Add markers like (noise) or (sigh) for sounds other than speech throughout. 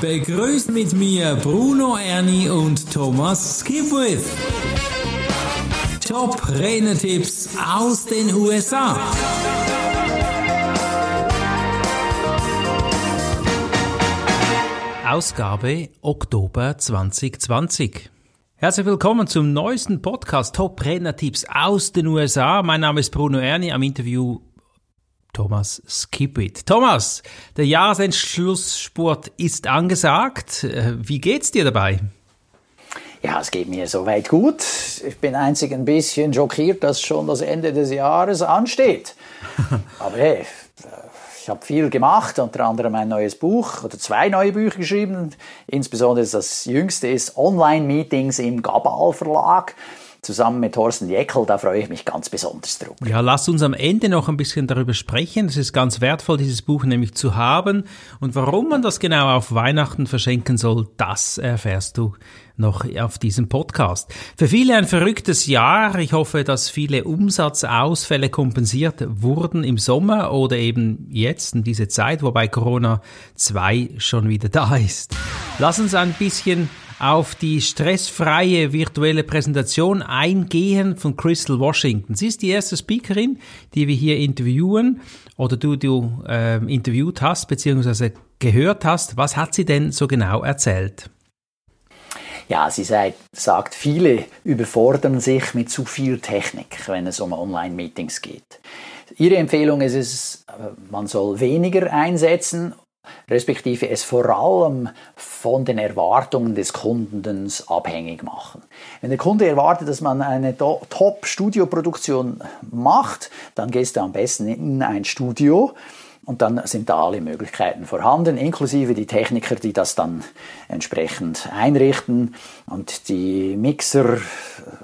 Begrüßt mit mir Bruno Erni und Thomas Skipwith. Top Rennertipps aus den USA. Ausgabe Oktober 2020. Herzlich willkommen zum neuesten Podcast Top Rennertipps aus den USA. Mein Name ist Bruno Erni am Interview Thomas Skipwith. Thomas, der Jahresendschlusssport ist angesagt. Äh, wie geht's dir dabei? Ja, es geht mir soweit gut. Ich bin einzig ein bisschen schockiert, dass schon das Ende des Jahres ansteht. (laughs) Aber hey, ich habe viel gemacht, unter anderem ein neues Buch oder zwei neue Bücher geschrieben. Insbesondere das jüngste ist Online-Meetings im Gabal Verlag zusammen mit Thorsten Jeckel, da freue ich mich ganz besonders drauf. Ja, lass uns am Ende noch ein bisschen darüber sprechen. Es ist ganz wertvoll, dieses Buch nämlich zu haben. Und warum man das genau auf Weihnachten verschenken soll, das erfährst du noch auf diesem Podcast. Für viele ein verrücktes Jahr. Ich hoffe, dass viele Umsatzausfälle kompensiert wurden im Sommer oder eben jetzt in dieser Zeit, wobei Corona 2 schon wieder da ist. Lass uns ein bisschen auf die stressfreie virtuelle Präsentation eingehen von Crystal Washington. Sie ist die erste Speakerin, die wir hier interviewen oder du, du äh, interviewt hast bzw. gehört hast. Was hat sie denn so genau erzählt? Ja, sie sagt, viele überfordern sich mit zu viel Technik, wenn es um Online-Meetings geht. Ihre Empfehlung ist es, man soll weniger einsetzen respektive es vor allem von den Erwartungen des Kundens abhängig machen. Wenn der Kunde erwartet, dass man eine Top-Studioproduktion macht, dann gehst du am besten in ein Studio und dann sind da alle Möglichkeiten vorhanden, inklusive die Techniker, die das dann entsprechend einrichten und die Mixer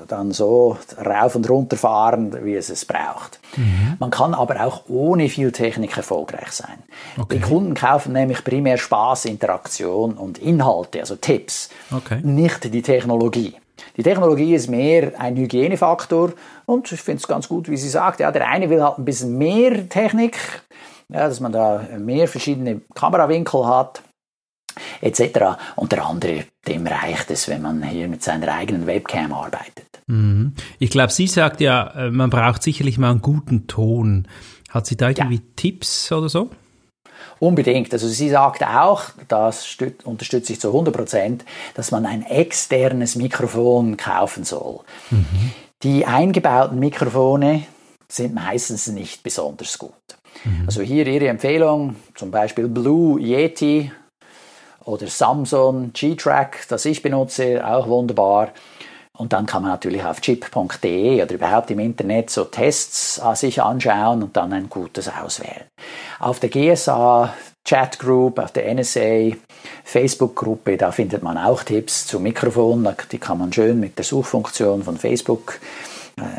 dann so rauf und runter fahren, wie es es braucht. Mhm. Man kann aber auch ohne viel Technik erfolgreich sein. Okay. Die Kunden kaufen nämlich primär Spaß, Interaktion und Inhalte, also Tipps, okay. nicht die Technologie. Die Technologie ist mehr ein Hygienefaktor und ich finde es ganz gut, wie sie sagt, ja, der eine will halt ein bisschen mehr Technik, ja, dass man da mehr verschiedene Kamerawinkel hat etc. Und der andere, dem reicht es, wenn man hier mit seiner eigenen Webcam arbeitet. Mhm. Ich glaube, sie sagt ja, äh, man braucht sicherlich mal einen guten Ton. Hat sie da irgendwie ja. Tipps oder so? Unbedingt. Also sie sagt auch, das unterstütze ich zu 100 Prozent, dass man ein externes Mikrofon kaufen soll. Mhm. Die eingebauten Mikrofone sind meistens nicht besonders gut. Mhm. Also hier Ihre Empfehlung, zum Beispiel Blue Yeti oder Samsung G-Track, das ich benutze, auch wunderbar. Und dann kann man natürlich auf chip.de oder überhaupt im Internet so Tests sich anschauen und dann ein gutes auswählen. Auf der GSA Chat Group, auf der NSA Facebook Gruppe, da findet man auch Tipps zu Mikrofon. Die kann man schön mit der Suchfunktion von Facebook äh,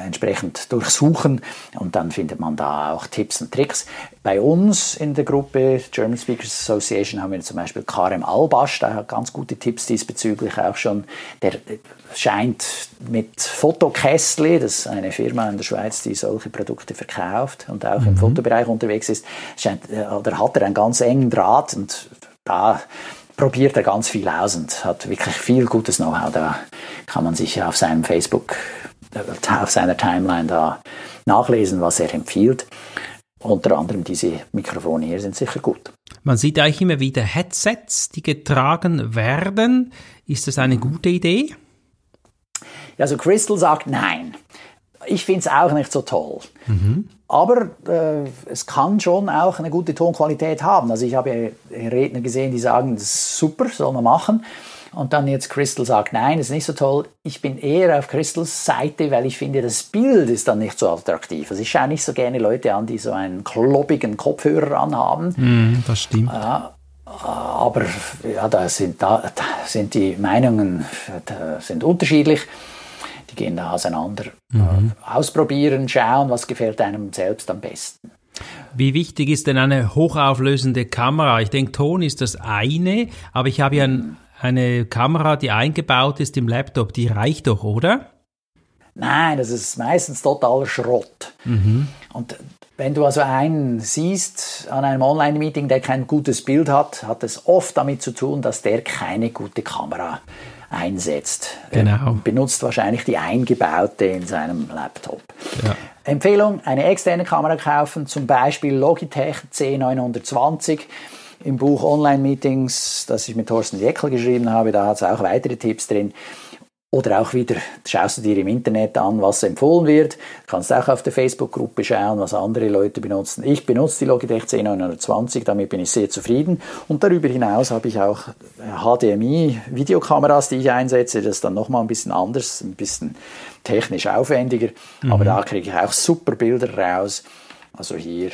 entsprechend durchsuchen und dann findet man da auch Tipps und Tricks. Bei uns in der Gruppe German Speakers Association haben wir zum Beispiel Karem Albasch, der hat ganz gute Tipps diesbezüglich auch schon. Der scheint mit Fotokessli, das ist eine Firma in der Schweiz, die solche Produkte verkauft und auch mhm. im Fotobereich unterwegs ist, scheint, äh, oder hat er einen ganz engen Draht und da probiert er ganz viel aus und hat wirklich viel gutes Know-how. Da kann man sich auf seinem Facebook auf seiner Timeline da nachlesen, was er empfiehlt. Unter anderem diese Mikrofone hier sind sicher gut. Man sieht eigentlich immer wieder Headsets, die getragen werden. Ist das eine gute Idee? Also Crystal sagt nein. Ich finde es auch nicht so toll. Mhm. Aber äh, es kann schon auch eine gute Tonqualität haben. Also ich habe Redner gesehen, die sagen, das ist super, soll man machen. Und dann jetzt Crystal sagt, nein, das ist nicht so toll. Ich bin eher auf Crystals Seite, weil ich finde, das Bild ist dann nicht so attraktiv. Also ich schaue nicht so gerne Leute an, die so einen kloppigen Kopfhörer anhaben. Mm, das stimmt. Ja, aber ja, da sind, da, da sind die Meinungen sind unterschiedlich. Die gehen da auseinander. Mhm. Ausprobieren, schauen, was gefällt einem selbst am besten. Wie wichtig ist denn eine hochauflösende Kamera? Ich denke, Ton ist das eine, aber ich habe ja ein eine Kamera, die eingebaut ist im Laptop, die reicht doch, oder? Nein, das ist meistens totaler Schrott. Mhm. Und Wenn du also einen siehst an einem Online-Meeting, der kein gutes Bild hat, hat es oft damit zu tun, dass der keine gute Kamera einsetzt. Genau. Benutzt wahrscheinlich die eingebaute in seinem Laptop. Ja. Empfehlung, eine externe Kamera kaufen, zum Beispiel Logitech C920. Im Buch Online-Meetings, das ich mit Thorsten Jeckel geschrieben habe, da hat es auch weitere Tipps drin. Oder auch wieder schaust du dir im Internet an, was empfohlen wird. Du kannst auch auf der Facebook-Gruppe schauen, was andere Leute benutzen. Ich benutze die Logitech C920, damit bin ich sehr zufrieden. Und darüber hinaus habe ich auch HDMI-Videokameras, die ich einsetze. Das ist dann nochmal ein bisschen anders, ein bisschen technisch aufwendiger. Mhm. Aber da kriege ich auch super Bilder raus. Also hier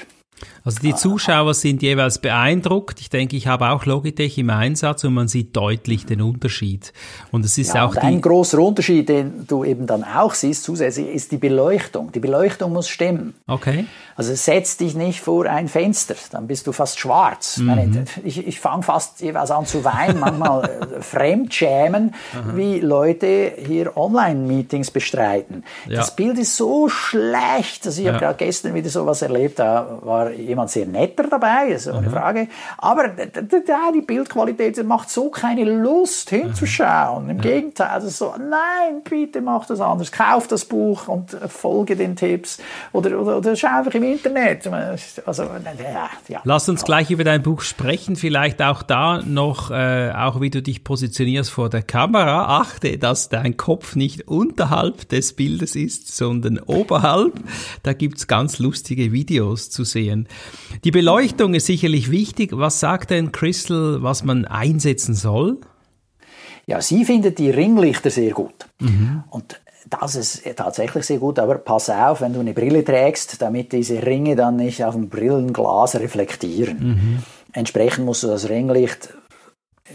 also die Zuschauer sind jeweils beeindruckt. Ich denke, ich habe auch Logitech im Einsatz und man sieht deutlich den Unterschied. Und es ist ja, auch ein großer Unterschied, den du eben dann auch siehst zusätzlich, ist die Beleuchtung. Die Beleuchtung muss stimmen. Okay. Also setz dich nicht vor ein Fenster, dann bist du fast schwarz. Mhm. Ich, ich fange fast jeweils an zu weinen, manchmal äh, fremdschämen, wie Leute hier Online-Meetings bestreiten. Ja. Das Bild ist so schlecht. Also ich ja. habe gerade gestern wieder sowas erlebt, da war jemand sehr netter dabei, ist ohne mhm. Frage. Aber die Bildqualität macht so keine Lust hinzuschauen. Im ja. Gegenteil, also so, nein, bitte mach das anders. Kauf das Buch und folge den Tipps oder, oder, oder schau einfach im Internet. Also, ja, ja. Lass uns gleich über dein Buch sprechen. Vielleicht auch da noch, äh, auch wie du dich positionierst vor der Kamera. Achte, dass dein Kopf nicht unterhalb des Bildes ist, sondern oberhalb. Da gibt's ganz lustige Videos zu sehen sehen. Die Beleuchtung ist sicherlich wichtig. Was sagt denn Crystal, was man einsetzen soll? Ja, sie findet die Ringlichter sehr gut. Mhm. Und das ist tatsächlich sehr gut, aber pass auf, wenn du eine Brille trägst, damit diese Ringe dann nicht auf dem Brillenglas reflektieren. Mhm. Entsprechend musst du das Ringlicht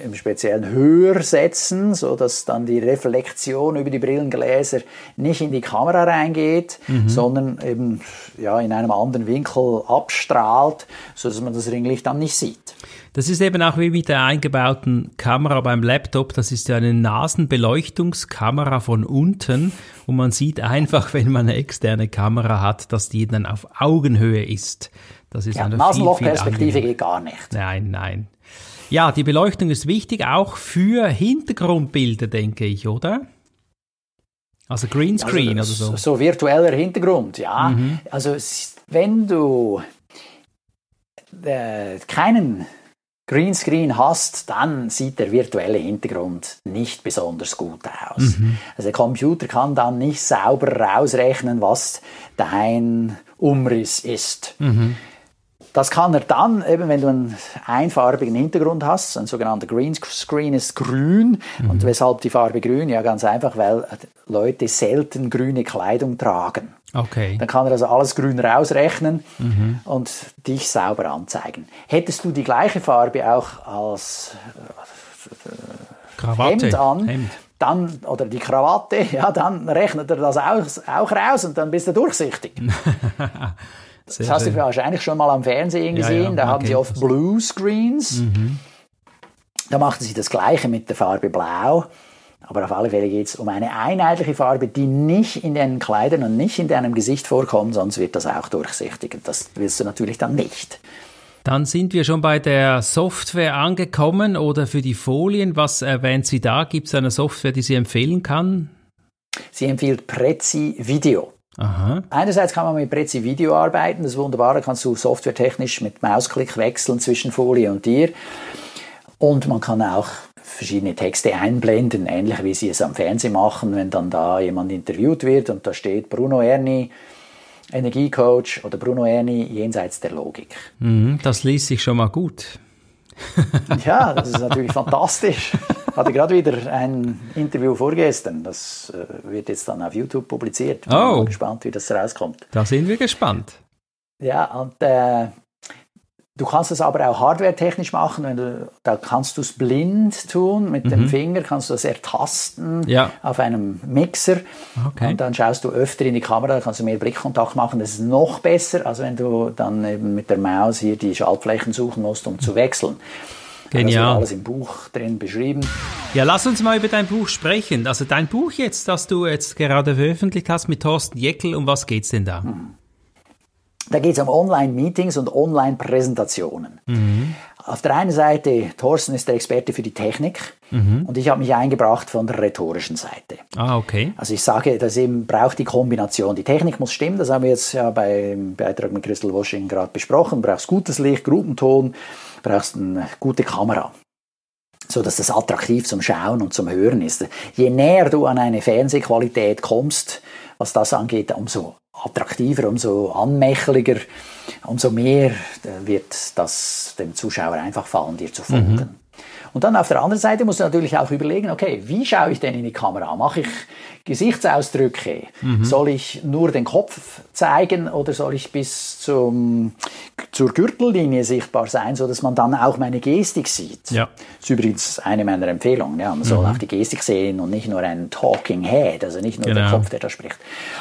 im Speziellen höher setzen, so dass dann die Reflexion über die Brillengläser nicht in die Kamera reingeht, mhm. sondern eben ja in einem anderen Winkel abstrahlt, so dass man das Ringlicht dann nicht sieht. Das ist eben auch wie mit der eingebauten Kamera beim Laptop. Das ist ja eine Nasenbeleuchtungskamera von unten und man sieht einfach, wenn man eine externe Kamera hat, dass die dann auf Augenhöhe ist. Das ist ja, eine Nasenlochperspektive geht gar nicht. Nein, nein. Ja, die Beleuchtung ist wichtig, auch für Hintergrundbilder, denke ich, oder? Also Greenscreen also, oder so. So virtueller Hintergrund, ja. Mhm. Also wenn du äh, keinen Greenscreen hast, dann sieht der virtuelle Hintergrund nicht besonders gut aus. Mhm. Also der Computer kann dann nicht sauber rausrechnen, was dein Umriss ist. Mhm. Das kann er dann, eben wenn du einen einfarbigen Hintergrund hast, ein sogenannter Green Screen ist grün. Mhm. Und weshalb die Farbe grün? Ja, ganz einfach, weil Leute selten grüne Kleidung tragen. Okay. Dann kann er also alles grün rausrechnen mhm. und dich sauber anzeigen. Hättest du die gleiche Farbe auch als äh, Krawatte. Hemd an, Hemd. dann, oder die Krawatte, (laughs) ja, dann rechnet er das auch, auch raus und dann bist du durchsichtig. (laughs) Sehr das hast du wahrscheinlich schon mal am Fernsehen gesehen. Ja, ja, da haben sie oft Blue Screens. Mhm. Da machten sie das Gleiche mit der Farbe Blau. Aber auf alle Fälle geht es um eine einheitliche Farbe, die nicht in deinen Kleidern und nicht in deinem Gesicht vorkommt, sonst wird das auch durchsichtig. Das willst du natürlich dann nicht. Dann sind wir schon bei der Software angekommen oder für die Folien. Was erwähnt sie da? Gibt es eine Software, die sie empfehlen kann? Sie empfiehlt Prezi Video. Aha. Einerseits kann man mit Prezi Video arbeiten, das ist wunderbar, da kannst du softwaretechnisch mit Mausklick wechseln zwischen Folie und dir. Und man kann auch verschiedene Texte einblenden, ähnlich wie sie es am Fernsehen machen, wenn dann da jemand interviewt wird und da steht Bruno Erni, Energiecoach oder Bruno Erni jenseits der Logik. Mhm, das liest sich schon mal gut. ja, das ist natürlich (laughs) fantastisch. Hatte gerade wieder ein Interview vorgestern. Das äh, wird jetzt dann auf YouTube publiziert. Bin oh. gespannt, wie das rauskommt. Da sind wir gespannt. Ja, und äh, du kannst es aber auch hardware-technisch machen. Wenn du, da kannst du es blind tun. Mit mhm. dem Finger kannst du es ertasten ja. auf einem Mixer. Okay. Und dann schaust du öfter in die Kamera, kannst du mehr Blickkontakt machen. Das ist noch besser, als wenn du dann eben mit der Maus hier die Schaltflächen suchen musst, um zu wechseln. Genial. Das alles im Buch drin beschrieben. Ja, lass uns mal über dein Buch sprechen. Also dein Buch jetzt, das du jetzt gerade veröffentlicht hast mit Thorsten Jeckel, um was geht's denn da? Da geht es um Online-Meetings und Online-Präsentationen. Mhm. Auf der einen Seite, Thorsten ist der Experte für die Technik mhm. und ich habe mich eingebracht von der rhetorischen Seite. Ah, okay. Also ich sage, das eben braucht die Kombination. Die Technik muss stimmen, das haben wir jetzt ja beim Beitrag mit Crystal Washing gerade besprochen. Du brauchst gutes Licht, Gruppenton, brauchst eine gute Kamera so dass das attraktiv zum Schauen und zum Hören ist. Je näher du an eine Fernsehqualität kommst, was das angeht, umso attraktiver, umso anmächtiger, umso mehr äh, wird das dem Zuschauer einfach fallen, dir zu folgen. Mhm. Und dann auf der anderen Seite musst du natürlich auch überlegen, okay, wie schaue ich denn in die Kamera? Mache ich Gesichtsausdrücke? Mhm. Soll ich nur den Kopf zeigen oder soll ich bis zum, zur Gürtellinie sichtbar sein, so dass man dann auch meine Gestik sieht? Ja. Das ist übrigens eine meiner Empfehlungen. Ja. Man mhm. soll auch die Gestik sehen und nicht nur ein Talking Head, also nicht nur genau. der Kopf, der da spricht.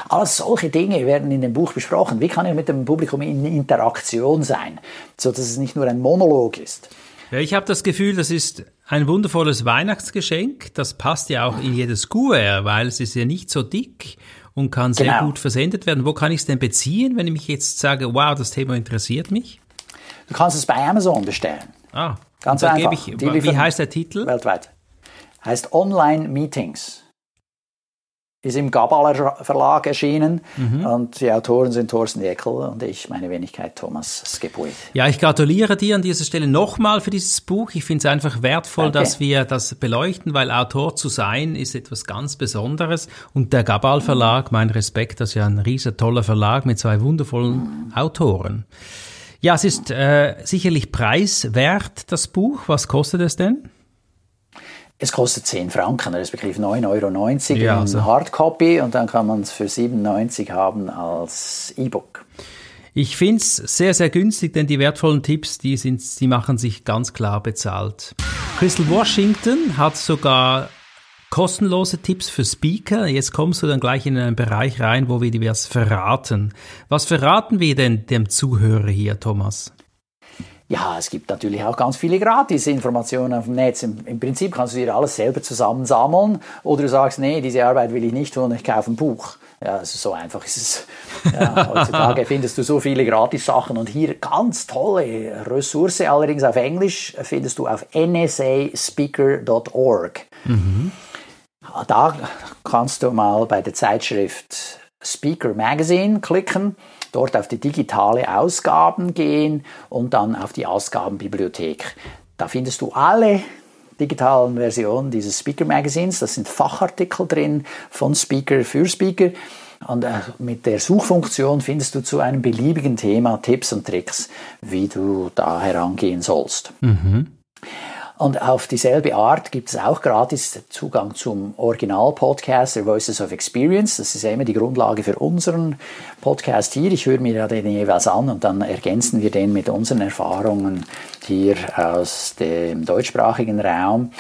Alles solche Dinge werden in dem Buch besprochen. Wie kann ich mit dem Publikum in Interaktion sein, so dass es nicht nur ein Monolog ist? Ja, ich habe das Gefühl, das ist ein wundervolles Weihnachtsgeschenk. Das passt ja auch in jedes Kuvert, weil es ist ja nicht so dick und kann sehr genau. gut versendet werden. Wo kann ich es denn beziehen, wenn ich mich jetzt sage, wow, das Thema interessiert mich? Du kannst es bei Amazon bestellen. Ah, ganz einfach. Ich, wie heißt der Titel? Weltweit. Heißt Online Meetings ist im Gabaler Verlag erschienen mhm. und die Autoren sind Thorsten Eckel und ich, meine Wenigkeit Thomas Skepuit. Ja, ich gratuliere dir an dieser Stelle nochmal für dieses Buch. Ich finde es einfach wertvoll, Danke. dass wir das beleuchten, weil Autor zu sein ist etwas ganz Besonderes und der Gabal Verlag, mein Respekt, das ist ja ein riesen toller Verlag mit zwei wundervollen mhm. Autoren. Ja, es ist äh, sicherlich preiswert, das Buch. Was kostet es denn? Es kostet 10 Franken, respektive 9,90 Euro ja, also. Hardcopy und dann kann man es für 97 haben als E-Book. Ich finde es sehr, sehr günstig, denn die wertvollen Tipps, die, sind, die machen sich ganz klar bezahlt. Crystal Washington hat sogar kostenlose Tipps für Speaker. Jetzt kommst du dann gleich in einen Bereich rein, wo wir dir was verraten. Was verraten wir denn dem Zuhörer hier, Thomas? Ja, es gibt natürlich auch ganz viele Gratis-Informationen auf dem Netz. Im, Im, Prinzip kannst du dir alles selber zusammensammeln oder du sagst, nee, diese Arbeit will ich nicht tun, ich kaufe ein Buch. Ja, also so einfach ist es. Ja, heutzutage findest du so viele Gratis-Sachen und hier ganz tolle Ressource, allerdings auf Englisch, findest du auf nsaspeaker.org. Mhm. Da kannst du mal bei der Zeitschrift Speaker Magazine klicken dort auf die digitale Ausgaben gehen und dann auf die Ausgabenbibliothek. Da findest du alle digitalen Versionen dieses Speaker Magazins. Das sind Fachartikel drin von Speaker für Speaker. Und äh, mit der Suchfunktion findest du zu einem beliebigen Thema Tipps und Tricks, wie du da herangehen sollst. Mhm. Und auf dieselbe Art gibt es auch gratis Zugang zum Original-Podcast, der Voices of Experience. Das ist immer die Grundlage für unseren Podcast hier. Ich höre mir ja den jeweils an und dann ergänzen wir den mit unseren Erfahrungen hier aus dem deutschsprachigen Raum.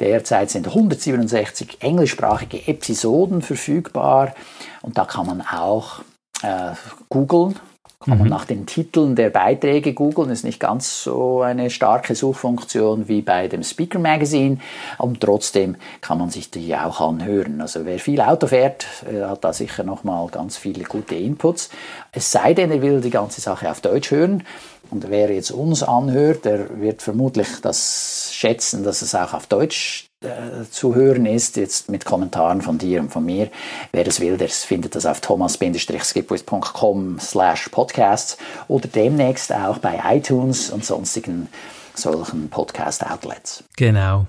Derzeit sind 167 englischsprachige Episoden verfügbar und da kann man auch äh, googeln kann man mhm. nach den Titeln der Beiträge googeln, ist nicht ganz so eine starke Suchfunktion wie bei dem Speaker Magazine, und trotzdem kann man sich die auch anhören. Also wer viel Auto fährt, äh, hat da sicher nochmal ganz viele gute Inputs. Es sei denn, er will die ganze Sache auf Deutsch hören. Und wer jetzt uns anhört, der wird vermutlich das schätzen, dass es auch auf Deutsch äh, zu hören ist, jetzt mit Kommentaren von dir und von mir. Wer das will, der findet das auf thomas-skipwith.com slash podcasts oder demnächst auch bei iTunes und sonstigen solchen Podcast-Outlets. Genau.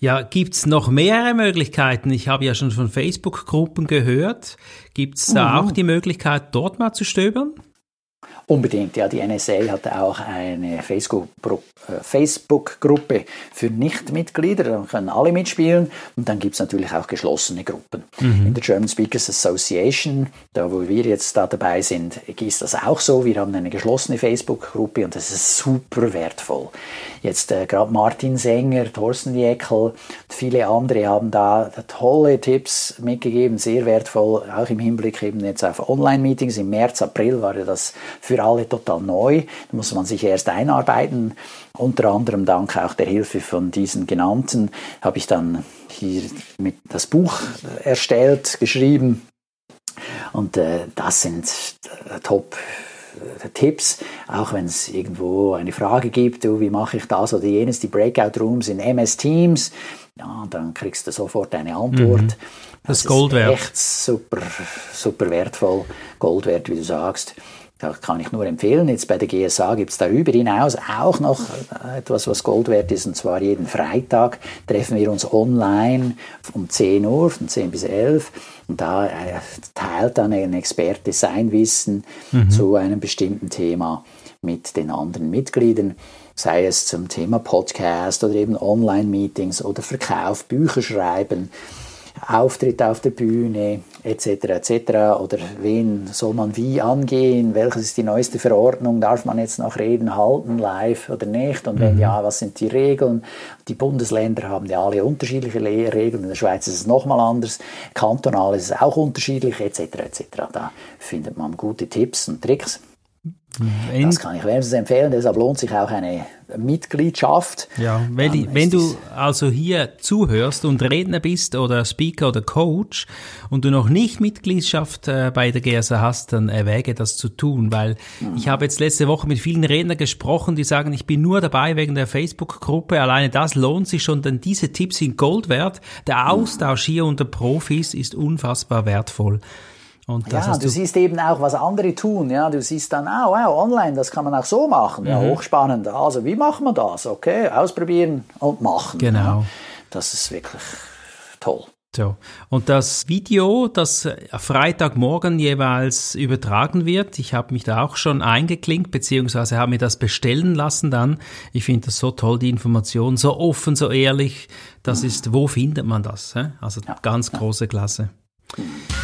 Ja, gibt's noch mehrere Möglichkeiten? Ich habe ja schon von Facebook-Gruppen gehört. Gibt's da mhm. auch die Möglichkeit, dort mal zu stöbern? Unbedingt, ja. Die NSA hat auch eine äh, Facebook-Gruppe für Nichtmitglieder, da können alle mitspielen. Und dann gibt es natürlich auch geschlossene Gruppen. Mhm. In der German Speakers Association, da wo wir jetzt da dabei sind, ist das auch so. Wir haben eine geschlossene Facebook-Gruppe und das ist super wertvoll. Jetzt äh, gerade Martin Sänger, Thorsten Jäckel, viele andere haben da tolle Tipps mitgegeben, sehr wertvoll, auch im Hinblick eben jetzt auf Online-Meetings. Im März, April war ja das für alle total neu. Da muss man sich erst einarbeiten. Unter anderem dank auch der Hilfe von diesen genannten habe ich dann hier mit das Buch erstellt, geschrieben. Und äh, das sind äh, top äh, Tipps, auch wenn es irgendwo eine Frage gibt, du, wie mache ich das oder jenes, die Breakout Rooms in MS Teams, ja, dann kriegst du sofort eine Antwort. Mhm. Das, das ist Gold wert. Echt super, super wertvoll, Gold wert, wie du sagst. Da kann ich nur empfehlen. Jetzt bei der GSA gibt es darüber hinaus auch noch etwas, was Gold wert ist, und zwar jeden Freitag treffen wir uns online um 10 Uhr, von 10 bis 11. Und da äh, teilt dann ein Experte sein Wissen mhm. zu einem bestimmten Thema mit den anderen Mitgliedern sei es zum Thema Podcast oder eben Online-Meetings oder Verkauf, Bücher schreiben, Auftritt auf der Bühne etc. etc. oder wen soll man wie angehen, welches ist die neueste Verordnung, darf man jetzt noch Reden halten live oder nicht und wenn mhm. ja, was sind die Regeln? Die Bundesländer haben ja alle unterschiedliche Regeln, in der Schweiz ist es nochmal anders, kantonal ist es auch unterschiedlich etc. etc. Da findet man gute Tipps und Tricks. Wenn, das kann ich wärmstens empfehlen, deshalb lohnt sich auch eine Mitgliedschaft. Ja, wenn, die, wenn du also hier zuhörst und Redner bist oder Speaker oder Coach und du noch nicht Mitgliedschaft äh, bei der GSA hast, dann erwäge das zu tun, weil mhm. ich habe jetzt letzte Woche mit vielen Rednern gesprochen, die sagen, ich bin nur dabei wegen der Facebook-Gruppe, alleine das lohnt sich schon, denn diese Tipps sind Gold wert. Der Austausch hier unter Profis ist unfassbar wertvoll. Und ja, du, du, siehst eben auch, was andere tun. Ja, du siehst dann, oh, wow, online, das kann man auch so machen. Mhm. Ja, hochspannend. Also, wie macht man das? Okay, ausprobieren und machen. Genau. Ja, das ist wirklich toll. So. Und das Video, das Freitagmorgen jeweils übertragen wird, ich habe mich da auch schon eingeklinkt, beziehungsweise habe mir das bestellen lassen dann. Ich finde das so toll, die Information, so offen, so ehrlich. Das ist, wo findet man das? Also ja. ganz große Klasse.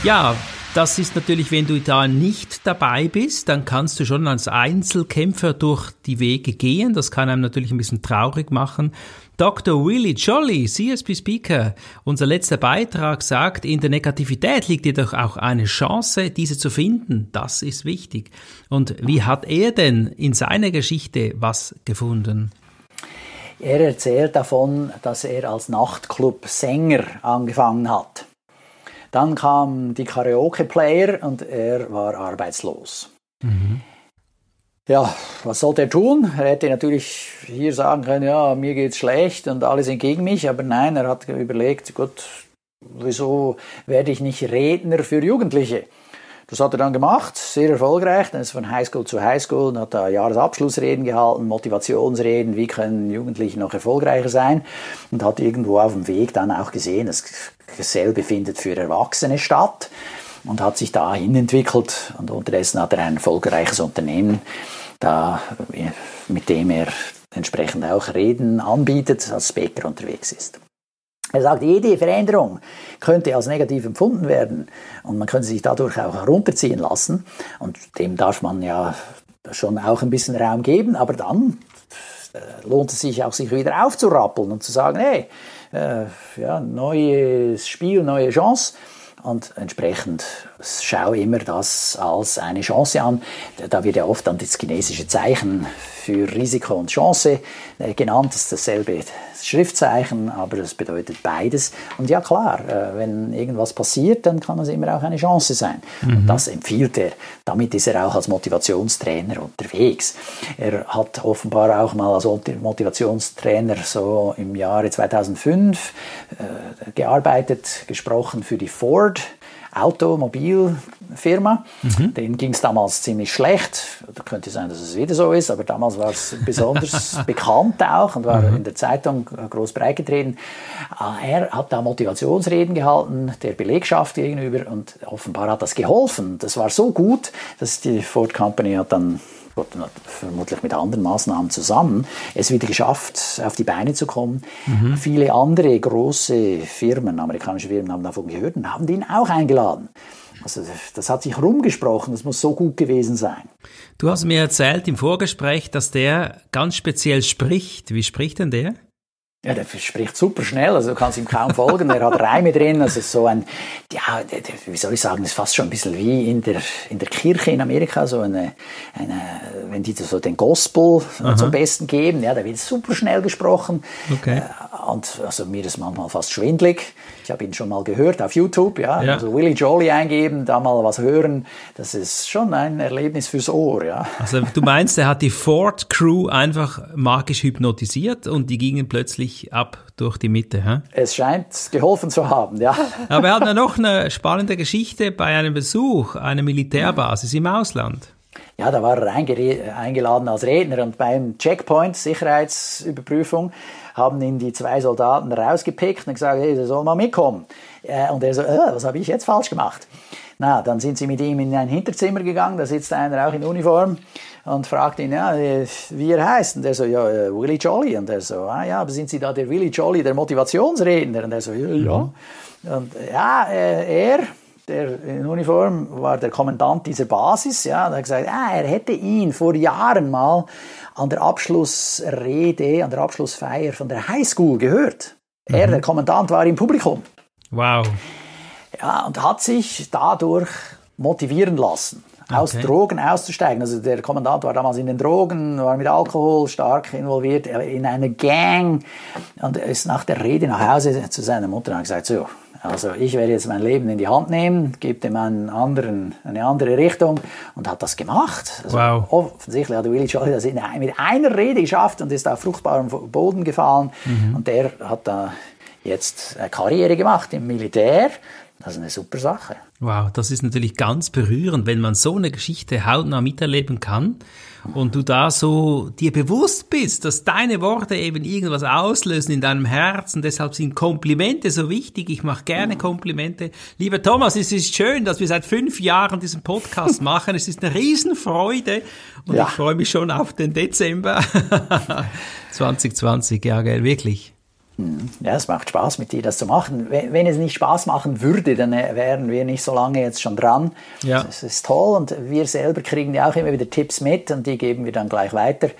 Ja, das ist natürlich, wenn du da nicht dabei bist, dann kannst du schon als Einzelkämpfer durch die Wege gehen. Das kann einem natürlich ein bisschen traurig machen. Dr. Willy Jolly, CSP Speaker, unser letzter Beitrag sagt, in der Negativität liegt jedoch auch eine Chance, diese zu finden. Das ist wichtig. Und wie hat er denn in seiner Geschichte was gefunden? Er erzählt davon, dass er als Nachtclub-Sänger angefangen hat. Dann kam die Karaoke-Player und er war arbeitslos. Mhm. Ja, was sollte er tun? Er hätte natürlich hier sagen können, ja, mir geht's schlecht und alle sind gegen mich, aber nein, er hat überlegt, gut, wieso werde ich nicht Redner für Jugendliche? Das hat er dann gemacht, sehr erfolgreich. Dann ist von Highschool zu Highschool und hat da Jahresabschlussreden gehalten, Motivationsreden, wie können Jugendliche noch erfolgreicher sein. Und hat irgendwo auf dem Weg dann auch gesehen, dasselbe findet für Erwachsene statt und hat sich dahin entwickelt. Und unterdessen hat er ein erfolgreiches Unternehmen, da, mit dem er entsprechend auch Reden anbietet, als Speaker unterwegs ist. Er sagt, jede Veränderung könnte als negativ empfunden werden und man könnte sich dadurch auch herunterziehen lassen. Und dem darf man ja schon auch ein bisschen Raum geben, aber dann äh, lohnt es sich auch, sich wieder aufzurappeln und zu sagen, hey, äh, ja, neues Spiel, neue Chance. Und entsprechend schau immer das als eine Chance an. Da wird ja oft dann das chinesische Zeichen für Risiko und Chance äh, genannt. Das ist dasselbe Schriftzeichen, aber das bedeutet beides. Und ja klar, äh, wenn irgendwas passiert, dann kann es immer auch eine Chance sein. Mhm. Und das empfiehlt er. Damit ist er auch als Motivationstrainer unterwegs. Er hat offenbar auch mal als Motivationstrainer so im Jahre 2005 äh, gearbeitet, gesprochen für die Ford. Automobilfirma. Mhm. Denen ging es damals ziemlich schlecht. Könnte sein, dass es wieder so ist, aber damals war es besonders (laughs) bekannt auch und war mhm. in der Zeitung groß breitgetreten. Ah, er hat da Motivationsreden gehalten der Belegschaft gegenüber und offenbar hat das geholfen. Das war so gut, dass die Ford Company hat dann vermutlich mit anderen Maßnahmen zusammen, es wieder geschafft, auf die Beine zu kommen. Mhm. Viele andere große Firmen, amerikanische Firmen haben davon gehört und haben ihn auch eingeladen. Also das hat sich rumgesprochen, das muss so gut gewesen sein. Du hast mir erzählt im Vorgespräch, dass der ganz speziell spricht. Wie spricht denn der? Ja, der spricht super schnell, also du kannst ihm kaum folgen. er hat Reime drin, also so ein, ja, wie soll ich sagen, ist fast schon ein bisschen wie in der, in der Kirche in Amerika, so eine, eine wenn die so den Gospel Aha. zum Besten geben, ja, da wird super schnell gesprochen. Okay. Äh, und also mir ist manchmal fast schwindlig. Ich habe ihn schon mal gehört auf YouTube, ja, ja. also Willy Jolly eingeben, da mal was hören, das ist schon ein Erlebnis fürs Ohr, ja. Also du meinst, er hat die Ford Crew einfach magisch hypnotisiert und die gingen plötzlich richtig ab durch die Mitte. Hä? Es scheint geholfen zu haben, ja. Aber er hat ja noch eine (laughs) spannende Geschichte bei einem Besuch einer Militärbasis im Ausland. Ja, da war er eingeladen als Redner und beim Checkpoint, Sicherheitsüberprüfung, haben ihn die zwei Soldaten rausgepickt und gesagt, hey, der soll mal mitkommen. Äh, und er so, äh, was habe ich jetzt falsch gemacht? Na, dann sind sie mit ihm in ein Hinterzimmer gegangen, da sitzt einer auch in Uniform und fragt ihn, ja, wie er heißt. Und er so, ja, äh, Willy Jolly. Und er so, ah ja, aber sind Sie da der Willy Jolly, der Motivationsredner? Und er so, ja, ja. Mhm. Und ja, äh, er, der in Uniform war der Kommandant dieser Basis, ja, und er hat gesagt, ah, er hätte ihn vor Jahren mal an der Abschlussrede, an der Abschlussfeier von der Highschool gehört. Mhm. Er, der Kommandant, war im Publikum. Wow. Ja, und hat sich dadurch motivieren lassen aus okay. Drogen auszusteigen. Also der Kommandant war damals in den Drogen, war mit Alkohol stark involviert, in eine Gang und ist nach der Rede nach Hause zu seiner Mutter und hat gesagt, so, also ich werde jetzt mein Leben in die Hand nehmen, gebe dem einen anderen, eine andere Richtung und hat das gemacht. Also wow. Offensichtlich hat Willy Jolly das mit einer Rede geschafft und ist auf fruchtbarem Boden gefallen mhm. und der hat da jetzt eine Karriere gemacht im Militär das ist eine super Sache. Wow, das ist natürlich ganz berührend, wenn man so eine Geschichte hautnah miterleben kann und du da so dir bewusst bist, dass deine Worte eben irgendwas auslösen in deinem Herzen. Deshalb sind Komplimente so wichtig. Ich mache gerne Komplimente. Lieber Thomas, es ist schön, dass wir seit fünf Jahren diesen Podcast (laughs) machen. Es ist eine Riesenfreude und ja. ich freue mich schon auf den Dezember (laughs) (laughs) 2020. Ja, gell, wirklich. Ja, es macht Spaß mit dir das zu machen. Wenn, es nicht Spaß machen würde, dann äh, wären wir nicht so lange jetzt schon dran. Ja. Es ist toll und wir selber kriegen ja auch immer wieder Tipps mit und die geben wir dann gleich weiter.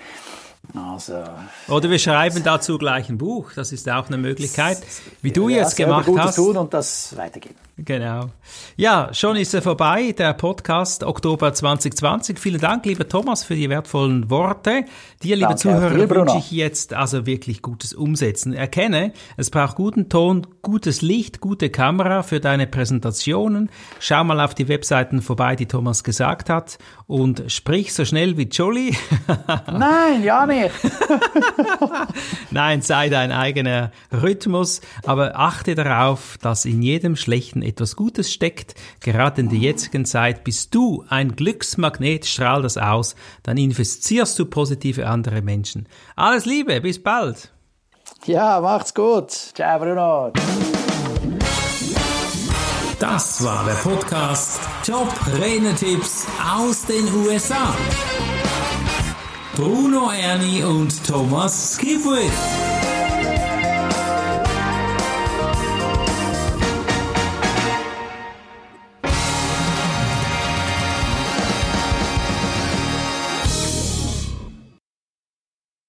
Also, Oder wir schreiben dazu gleich ein Buch. Das ist auch eine Möglichkeit, wie du ja, jetzt gemacht Gutes hast. tun und das weitergeben. Genau. Ja, schon ist er vorbei, der Podcast Oktober 2020. Vielen Dank, lieber Thomas, für die wertvollen Worte. Dir, liebe Danke Zuhörer, wünsche ich jetzt also wirklich gutes Umsetzen. Erkenne, es braucht guten Ton, gutes Licht, gute Kamera für deine Präsentationen. Schau mal auf die Webseiten vorbei, die Thomas gesagt hat und sprich so schnell wie Jolly. (laughs) Nein, ja nicht. Nein, sei dein eigener Rhythmus, aber achte darauf, dass in jedem schlechten etwas Gutes steckt. Gerade in der jetzigen Zeit bist du ein Glücksmagnet, strahl das aus, dann investierst du positive andere Menschen. Alles Liebe, bis bald. Ja, macht's gut. Ciao, Bruno. Das war der Podcast Top Renetipps aus den USA. Bruno Ernie und Thomas Skipwith.